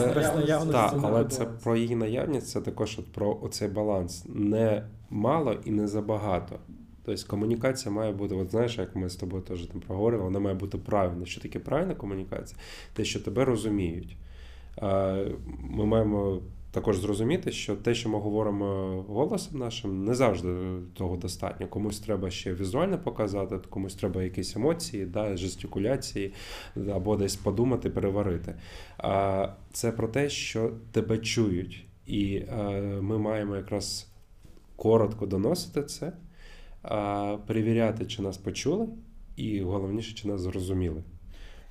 та, але це про її наявність, це також от про оцей баланс. Не мало і не забагато. Тобто комунікація має бути, от знаєш, як ми з тобою теж там проговорили, вона має бути правильна. Що таке правильна комунікація? Те, що тебе розуміють. Е, Ми маємо також зрозуміти, що те, що ми говоримо голосом нашим, не завжди того достатньо. Комусь треба ще візуально показати, комусь треба якісь емоції, да, жестикуляції, або десь подумати, переварити. А це про те, що тебе чують, і е, ми маємо якраз коротко доносити це, перевіряти, чи нас почули, і головніше, чи нас зрозуміли.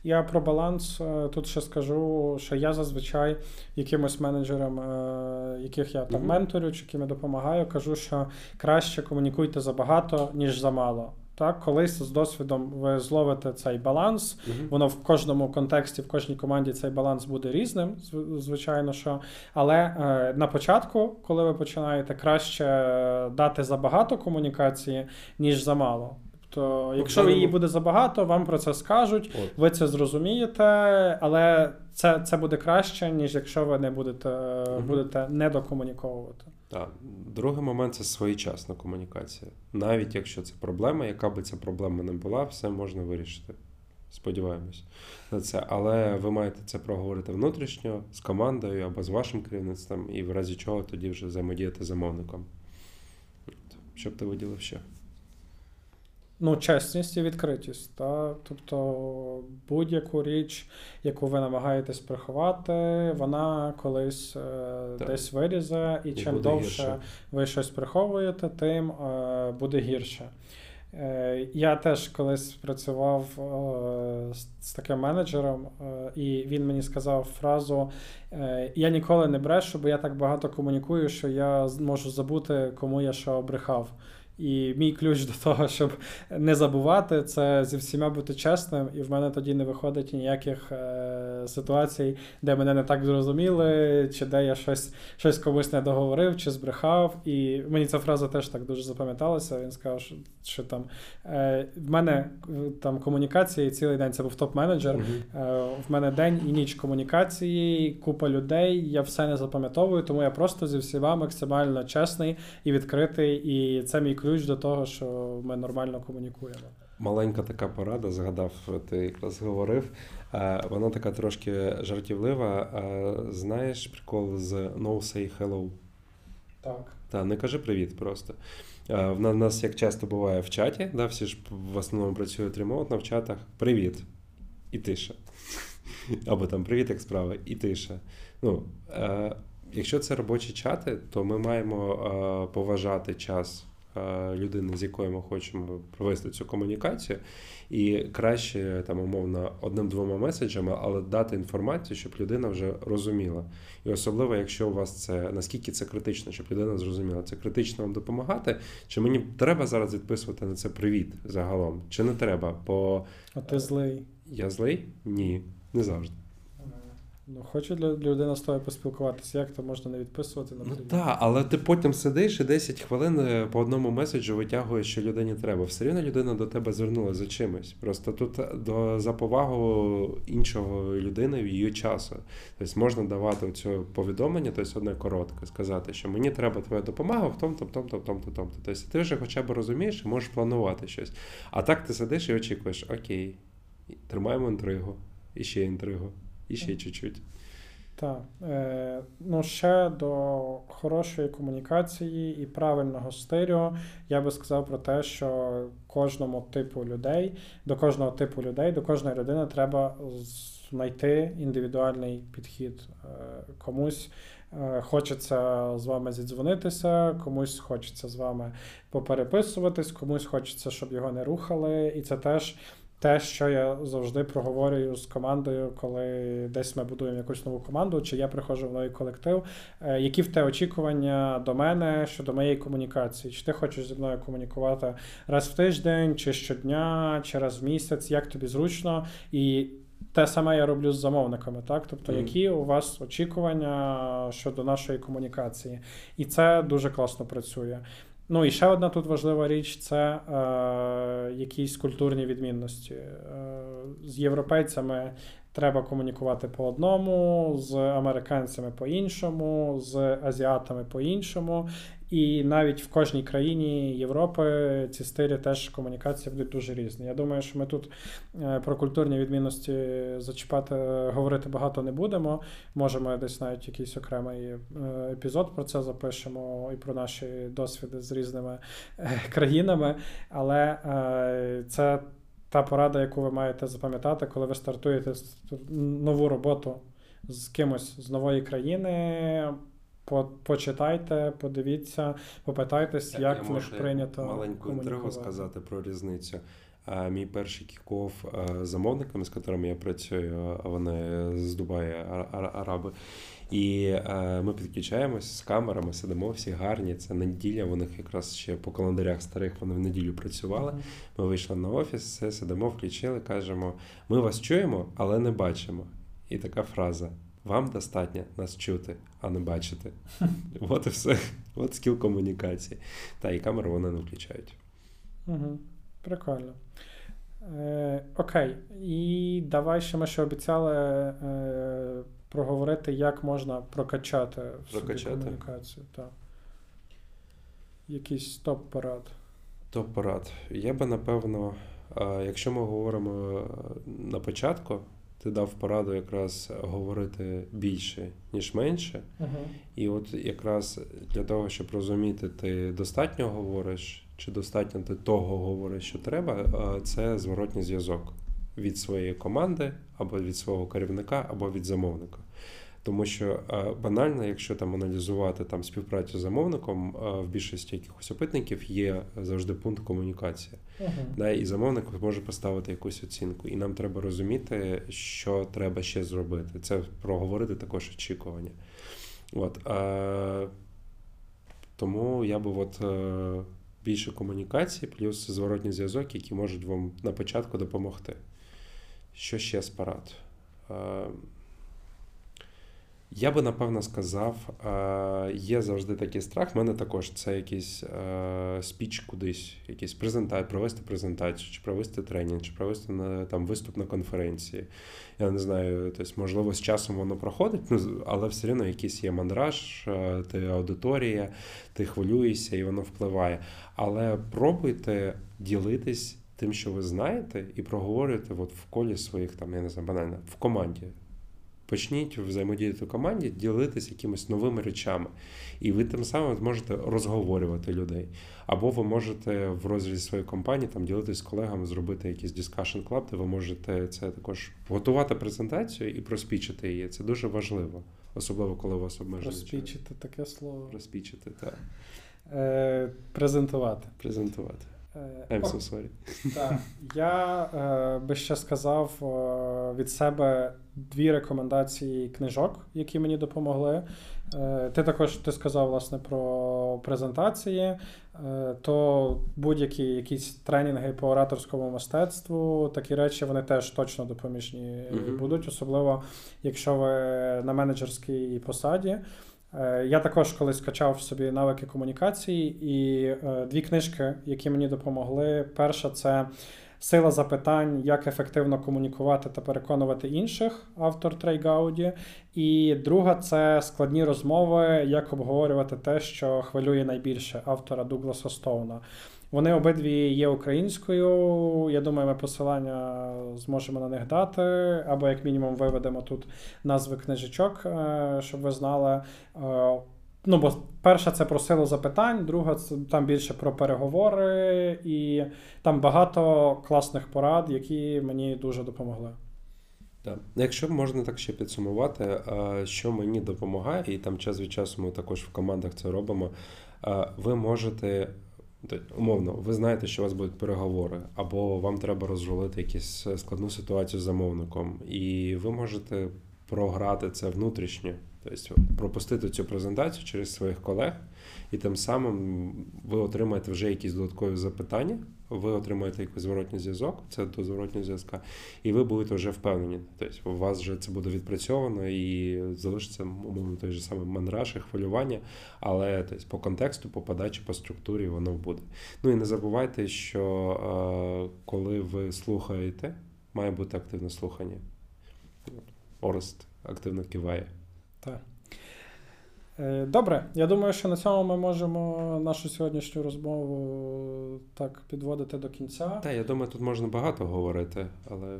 Я про баланс е, тут ще скажу, що я зазвичай якимось менеджерам, е, яких я там менторю чи яким я допомагаю, кажу, що краще комунікуйте забагато, ніж замало. Так, колись з досвідом ви зловите цей баланс. Воно в кожному контексті, в кожній команді цей баланс буде різним, звичайно, що. Але е, на початку, коли ви починаєте, краще е, дати забагато комунікації, ніж замало. Тобто, якщо даному- її буде забагато, вам про це скажуть. От. Ви це зрозумієте, але це, це буде краще, ніж якщо ви не будете, Мгм. будете недокомуніковувати. Так. Другий момент це своєчасна комунікація. Навіть якщо це проблема, яка би ця проблема не була, все можна вирішити. Сподіваємось на це. Але ви маєте це проговорити внутрішньо з командою або з вашим керівництвом, і в разі чого тоді вже взаємодіяти з замовником. От. Щоб ти виділив ще. Ну, чесність і відкритість. Та? Тобто будь-яку річ, яку ви намагаєтесь приховати, вона колись е, десь вирізе, і, і чим довше гірше. ви щось приховуєте, тим е, буде гірше. Е, я теж колись працював е, з таким менеджером, е, і він мені сказав фразу: Я ніколи не брешу, бо я так багато комунікую, що я можу забути, кому я що обрехав. І мій ключ до того, щоб не забувати, це зі всіма бути чесним, і в мене тоді не виходить ніяких е, ситуацій, де мене не так зрозуміли, чи де я щось щось комусь не договорив, чи збрехав. І мені ця фраза теж так дуже запам'яталася. Він сказав, що, що там е, в мене там комунікації цілий день це був топ-менеджер. Mm-hmm. Е, в мене день і ніч комунікації, купа людей. Я все не запам'ятовую, тому я просто зі всіма максимально чесний і відкритий. І це мій ключ ключ до того, що ми нормально комунікуємо. Маленька така порада, згадав, ти якраз говорив. Вона така трошки жартівлива. Знаєш прикол з No Say Hello? Так. Та, не кажи привіт просто. В нас, як часто буває в чаті, да, всі ж в основному працюють ремонтно в чатах. Привіт. І тиша. Або там привіт, як справа, і тиша. Ну, е, Якщо це робочі чати, то ми маємо е, поважати час Е, людини, з якою ми хочемо провести цю комунікацію, і краще там умовно одним-двома меседжами, але дати інформацію, щоб людина вже розуміла. І особливо, якщо у вас це наскільки це критично, щоб людина зрозуміла, це критично вам допомагати. Чи мені треба зараз відписувати на це привіт загалом? Чи не треба? Бо а ти злий? Я злий? Ні, не завжди. Ну, хоче людина з тобою поспілкуватися, як то можна не відписувати на Ну так, але ти потім сидиш і 10 хвилин е, по одному меседжу витягуєш, що людині треба. Все рівно людина до тебе звернулася за чимось. Просто тут е, до за повагу іншого людини в її часу. Тобто можна давати цю повідомлення, тобто одне коротке, сказати, що мені треба твоя допомога в тому, том, том, том, том, том, том. Тобто ти вже хоча б розумієш і можеш планувати щось. А так ти сидиш і очікуєш, окей, тримаємо інтригу, і ще інтригу і ще чуть-чуть. Так. Е, Ну, ще до хорошої комунікації і правильного стилю я би сказав про те, що кожному типу людей, до кожного типу людей, до кожної людини треба знайти індивідуальний підхід. Е, комусь е, хочеться з вами зідзвонитися, комусь хочеться з вами попереписуватись, комусь хочеться, щоб його не рухали, і це теж те, що я завжди проговорюю з командою, коли десь ми будуємо якусь нову команду, чи я приходжу в новий колектив. Е, які в те очікування до мене щодо моєї комунікації? Чи ти хочеш зі мною комунікувати раз в тиждень, чи щодня, чи раз в місяць, як тобі зручно? І те саме я роблю з замовниками, так? Тобто, mm. які у вас очікування щодо нашої комунікації? І це дуже класно працює. Ну і ще одна тут важлива річ це е, якісь культурні відмінності. Е, З європейцями треба комунікувати по одному, з американцями по іншому, з азіатами по іншому. І навіть в кожній країні Європи ці стилі теж комунікації будуть дуже різні. Я думаю, що ми тут е, про культурні відмінності зачіпати, говорити багато не будемо. Можемо десь навіть якийсь окремий е, епізод про це запишемо і про наші досвіди з різними е, країнами. Але це та порада, яку ви маєте запам'ятати, коли ви стартуєте нову роботу з кимось з нової країни. Почитайте, подивіться, попитайтесь, як я в них прийнято. Маленьку інтригу сказати про різницю. Мій перший кіков замовниками, з якими я працюю, вони з Дубаї Араби. І ми підключаємось з камерами, сидимо всі гарні. Це неділя. У них якраз ще по календарях старих вони в неділю працювали. Ми вийшли на офіс, все сидимо, включили, кажемо: ми вас чуємо, але не бачимо. І така фраза. Вам достатньо нас чути, а не бачити. От і все. От скіл комунікації. Та і камеру вони не включають. Угу. Прикольно. Е, Окей. І давай ще ми ще обіцяли е, проговорити, як можна прокачати в собі комунікацію. Так. Якийсь топ-порад. Топ-порад. Я би напевно, якщо ми говоримо на початку ти дав пораду якраз говорити більше, ніж менше. Uh-huh. І от якраз для того, щоб розуміти, ти достатньо говориш чи достатньо ти того говориш, що треба, це зворотній зв'язок від своєї команди, або від свого керівника, або від замовника. Тому що банально, якщо там аналізувати там співпрацю з замовником, в більшості якихось опитників є завжди пункт комунікації. Uh-huh. Да, І замовник може поставити якусь оцінку. І нам треба розуміти, що треба ще зробити. Це проговорити також очікування. От, а, Тому я би от е, більше комунікації, плюс зворотній зв'язок, які можуть вам на початку допомогти. Що ще з парад? Я би напевно сказав, є завжди такий страх. У мене також це якийсь спіч кудись, якийсь презентацію, провести презентацію, чи провести тренінг, чи провести на там виступ на конференції. Я не знаю, тобто, можливо, з часом воно проходить, ну, але все одно якийсь є мандраж, ти аудиторія, ти хвилюєшся і воно впливає. Але пробуйте ділитись тим, що ви знаєте, і проговорюйте от в колі своїх там, я не знаю, банально, в команді. Почніть взаємодіяти в команді, ділитися якимись новими речами. І ви тим самим зможете розговорювати людей. Або ви можете в розрізі своєї компанії там ділитися з колегами, зробити якийсь discussion club, де ви можете це також готувати презентацію і проспічити її. Це дуже важливо, особливо коли у вас обмежені. Розпічити таке слово. Розпічити, так. Е, Презентувати. Презентувати. Е, I'm so sorry. Так. Я е, би ще сказав е, від себе дві рекомендації книжок, які мені допомогли. Е, ти також ти сказав власне про презентації, е, то будь-які якісь тренінги по ораторському мистецтву, такі речі вони теж точно допоміжні uh-huh. будуть, особливо якщо ви на менеджерській посаді. Е, я також колись качав собі навики комунікації, і дві книжки, які мені допомогли. Перша це сила запитань, як ефективно комунікувати та переконувати інших, автор Трей Гауді. І друга це складні розмови, як обговорювати те, що хвилює найбільше автора Дугласа Стоуна. Вони обидві є українською. Я думаю, ми посилання зможемо на них дати, або, як мінімум, виведемо тут назви книжечок, е, щоб ви знали. Е, ну, бо перша це про силу запитань, друга це там більше про переговори, і там багато класних порад, які мені дуже допомогли. Так. Якщо можна так ще підсумувати, е, що мені допомагає, і там час від часу ми також в командах це робимо. Ви можете Умовно, ви знаєте, що у вас будуть переговори, або вам треба розрулити якусь складну ситуацію з замовником, і ви можете програти це внутрішньо, тобто пропустити цю презентацію через своїх колег, і тим самим ви отримаєте вже якісь додаткові запитання, ви отримаєте якийсь зворотній зв'язок, це до зворотнього зв'язка, і ви будете вже впевнені. Тобто у вас вже це буде відпрацьовано і залишиться умовно той же самий мандраж і хвилювання, але тобто, по контексту, по подачі, по структурі воно буде. Ну і не забувайте, що е, коли ви слухаєте, має бути активне слухання. Орест активно киває. Е, добре, я думаю, що на цьому ми можемо нашу сьогоднішню розмову так підводити до кінця. Так, я думаю, тут можна багато говорити, але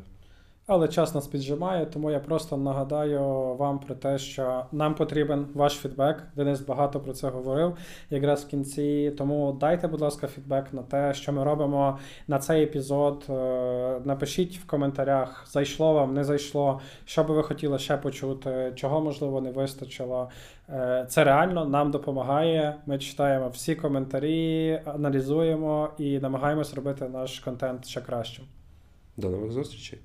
але час нас піджимає, тому я просто нагадаю вам про те, що нам потрібен ваш фідбек. Денис багато про це говорив якраз в кінці. Тому дайте, будь ласка, фідбек на те, що ми робимо на цей епізод. Е, напишіть в коментарях, зайшло вам, не зайшло, що би ви хотіли ще почути, чого можливо не вистачило. Е, це реально нам допомагає. Ми читаємо всі коментарі, аналізуємо і намагаємось робити наш контент ще кращим. До нових зустрічей.